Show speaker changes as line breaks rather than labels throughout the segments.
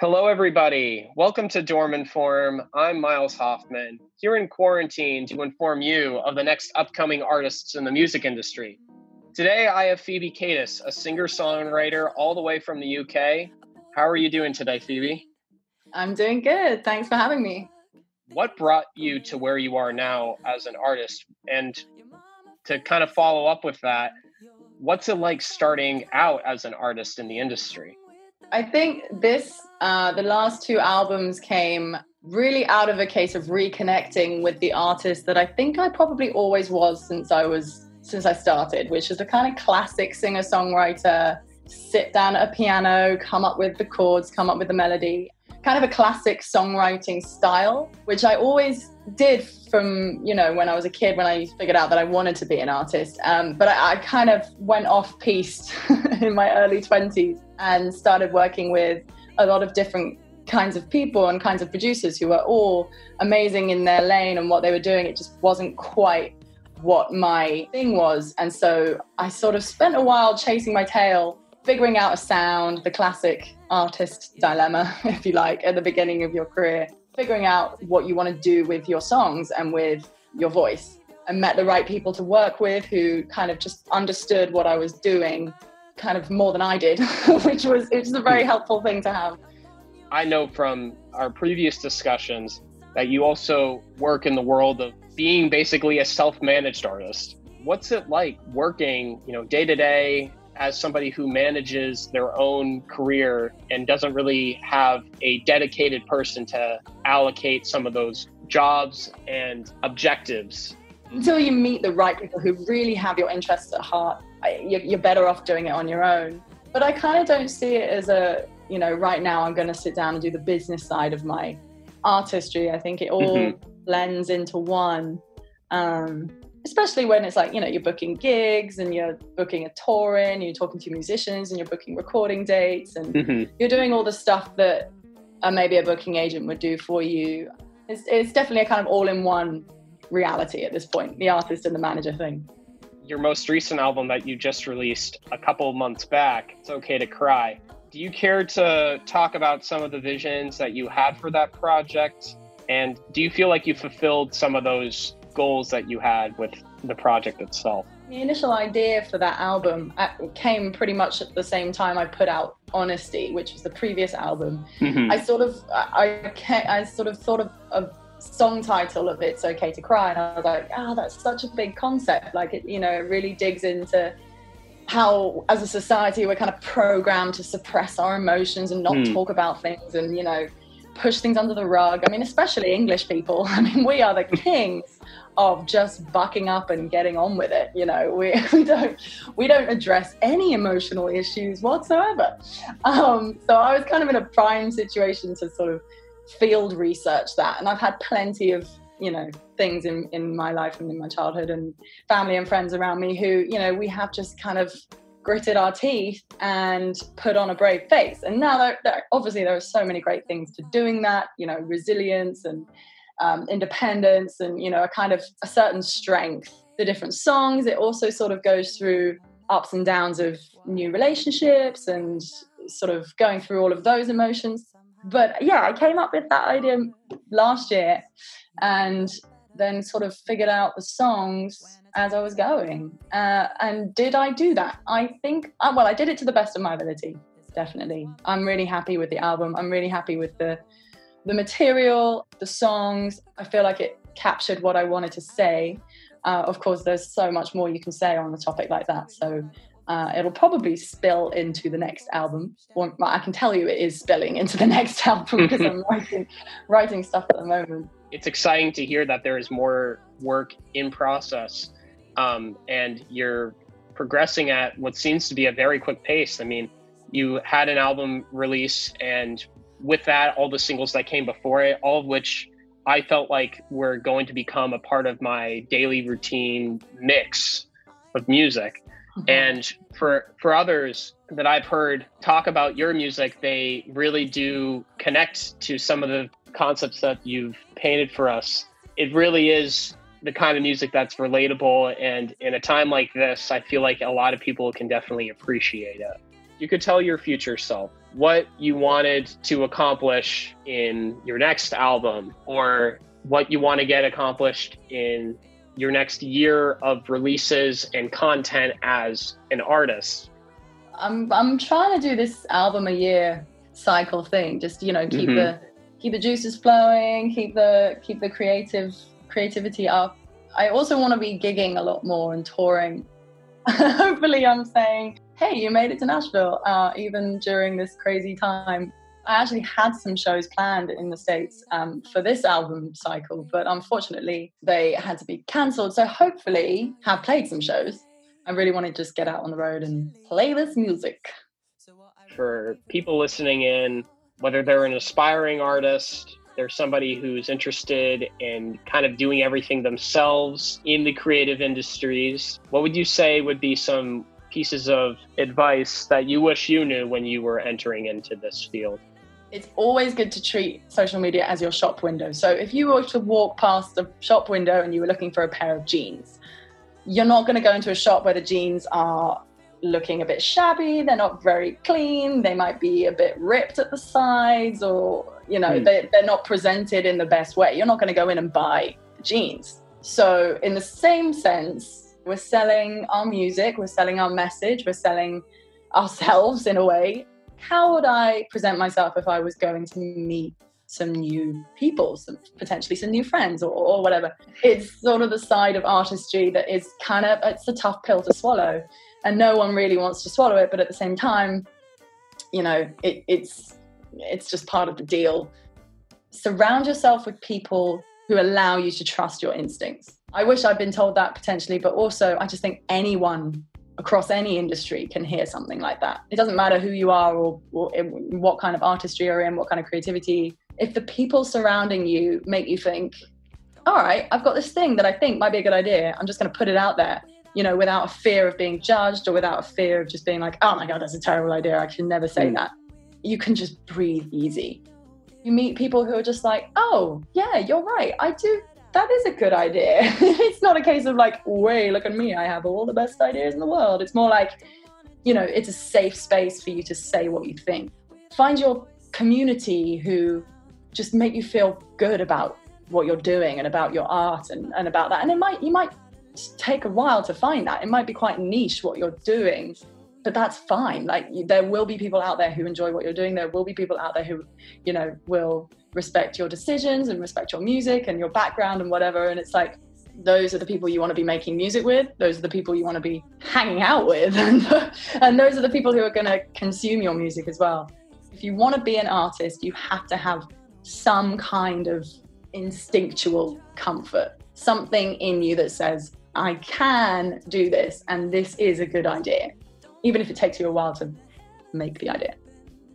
Hello, everybody. Welcome to Dorm Inform. I'm Miles Hoffman, here in quarantine to inform you of the next upcoming artists in the music industry. Today, I have Phoebe Katis, a singer songwriter all the way from the UK. How are you doing today, Phoebe?
I'm doing good. Thanks for having me.
What brought you to where you are now as an artist? And to kind of follow up with that, what's it like starting out as an artist in the industry?
I think this, uh, the last two albums came really out of a case of reconnecting with the artist that I think I probably always was since I was since I started, which is the kind of classic singer songwriter, sit down at a piano, come up with the chords, come up with the melody, kind of a classic songwriting style, which I always did from you know when I was a kid when I figured out that I wanted to be an artist. Um, but I, I, kind of went off piste in my early twenties and started working with a lot of different kinds of people and kinds of producers who were all amazing in their lane and what they were doing. It just wasn't quite what my thing was, and so I sort of spent a while chasing my tail, figuring out a sound, the classic artist dilemma, if you like, at the beginning of your career figuring out what you want to do with your songs and with your voice and met the right people to work with who kind of just understood what I was doing kind of more than I did, which was it's a very helpful thing to have.
I know from our previous discussions that you also work in the world of being basically a self-managed artist. What's it like working, you know, day to day as somebody who manages their own career and doesn't really have a dedicated person to allocate some of those jobs and objectives.
Until you meet the right people who really have your interests at heart, you're better off doing it on your own. But I kind of don't see it as a, you know, right now I'm going to sit down and do the business side of my artistry. I think it all mm-hmm. blends into one. Um, especially when it's like you know you're booking gigs and you're booking a tour in you're talking to musicians and you're booking recording dates and mm-hmm. you're doing all the stuff that uh, maybe a booking agent would do for you. It's, it's definitely a kind of all-in-one reality at this point the artist and the manager thing.
Your most recent album that you just released a couple months back it's okay to cry. Do you care to talk about some of the visions that you had for that project? And do you feel like you fulfilled some of those goals that you had with the project itself?
The initial idea for that album uh, came pretty much at the same time I put out Honesty, which was the previous album. Mm-hmm. I sort of, I, I, I sort of thought of a song title of "It's Okay to Cry," and I was like, "Ah, oh, that's such a big concept. Like, it, you know, it really digs into." how as a society we're kind of programmed to suppress our emotions and not mm. talk about things and you know push things under the rug i mean especially english people i mean we are the kings of just bucking up and getting on with it. You know, we, we don't we don't address any emotional issues whatsoever. Um, so I was kind of in a prime situation to sort of field research that, and I've had plenty of you know things in in my life and in my childhood and family and friends around me who you know we have just kind of gritted our teeth and put on a brave face. And now there, there, obviously there are so many great things to doing that you know resilience and um, independence and you know a kind of a certain strength. The different songs it also sort of goes through ups and downs of new relationships and sort of going through all of those emotions. But yeah i came up with that idea last year and then sort of figured out the songs as i was going. Uh, and did i do that? I think uh, well i did it to the best of my ability definitely. I'm really happy with the album. I'm really happy with the the material, the songs, I feel like it captured what I wanted to say. Uh, of course, there's so much more you can say on a topic like that. So uh, it'll probably spill into the next album. Well, I can tell you it is spilling into the next album because I'm writing, writing stuff at the moment.
It's exciting to hear that there is more work in process um, and you're progressing at what seems to be a very quick pace. I mean, you had an album release and with that, all the singles that came before it, all of which I felt like were going to become a part of my daily routine mix of music. Mm-hmm. And for for others that I've heard talk about your music, they really do connect to some of the concepts that you've painted for us. It really is the kind of music that's relatable and in a time like this, I feel like a lot of people can definitely appreciate it. You could tell your future self what you wanted to accomplish in your next album or what you want to get accomplished in your next year of releases and content as an artist?
I'm I'm trying to do this album a year cycle thing. Just you know, keep mm-hmm. the keep the juices flowing, keep the keep the creative creativity up. I also want to be gigging a lot more and touring. Hopefully, I'm saying, "Hey, you made it to Nashville," uh, even during this crazy time. I actually had some shows planned in the States um, for this album cycle, but unfortunately they had to be cancelled. So hopefully have played some shows. I really want to just get out on the road and play this music.
For people listening in, whether they're an aspiring artist, they're somebody who's interested in kind of doing everything themselves in the creative industries, what would you say would be some pieces of advice that you wish you knew when you were entering into this field?
It's always good to treat social media as your shop window. So if you were to walk past a shop window and you were looking for a pair of jeans, you're not going to go into a shop where the jeans are looking a bit shabby, they're not very clean, they might be a bit ripped at the sides, or you know, mm. they, they're not presented in the best way. You're not going to go in and buy jeans. So, in the same sense, we're selling our music, we're selling our message, we're selling ourselves in a way how would I present myself if I was going to meet some new people, some potentially some new friends or, or whatever. It's sort of the side of artistry that is kind of it's a tough pill to swallow, and no one really wants to swallow it. But at the same time, you know, it, it's it's just part of the deal. Surround yourself with people who allow you to trust your instincts. I wish I'd been told that potentially, but also I just think anyone across any industry can hear something like that. It doesn't matter who you are or, or what kind of artistry you're in, what kind of creativity. If the people surrounding you make you think, all right, I've got this thing that I think might be a good idea, I'm just going to put it out there, you know, without a fear of being judged or without a fear of just being like, oh my God, that's a terrible idea. I should never say mm. that. You can just breathe easy. You meet people who are just like, oh, yeah, you're right. I do that is a good idea. it's not a case of like, way, look at me, I have all the best ideas in the world. It's more like, you know, it's a safe space for you to say what you think. Find your community who just make you feel good about what you're doing and about your art and, and about that. And it might you might take a while to find that. It might be quite niche what you're doing but that's fine. Like there will be people out there who enjoy what you're doing. There will be people out there who you know will respect your decisions and respect your music and your background and whatever. And it's like those are the people you want to be making music with. Those are the people you want to be hanging out with. And, and those are the people who are going to consume your music as well. If you want to be an artist you have to have some kind of instinctual comfort. Something in you that says i can do this and this is a good idea even if it takes you a while to make the idea.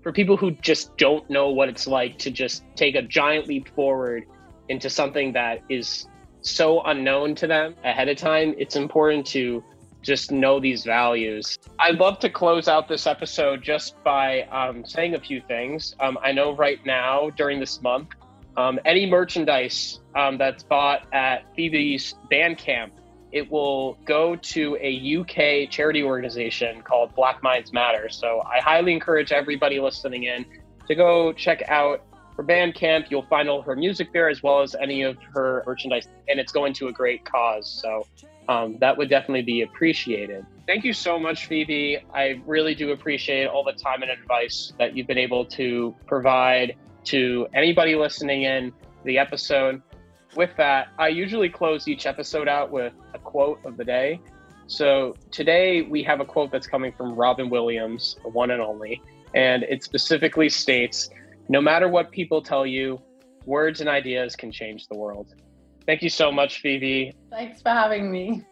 For people who just don't know what it's like to just take a giant leap forward into something that is so unknown to them ahead of time, it's important to just know these values. I'd love to close out this episode just by um, saying a few things. Um, I know right now during this month, um, any merchandise um, that's bought at Phoebe's Bandcamp it will go to a UK charity organization called Black Minds Matter. So I highly encourage everybody listening in to go check out her Bandcamp. You'll find all her music there as well as any of her merchandise, and it's going to a great cause. So um, that would definitely be appreciated. Thank you so much, Phoebe. I really do appreciate all the time and advice that you've been able to provide to anybody listening in the episode with that, I usually close each episode out with a quote of the day. So today we have a quote that's coming from Robin Williams, the one and only, and it specifically states No matter what people tell you, words and ideas can change the world. Thank you so much, Phoebe.
Thanks for having me.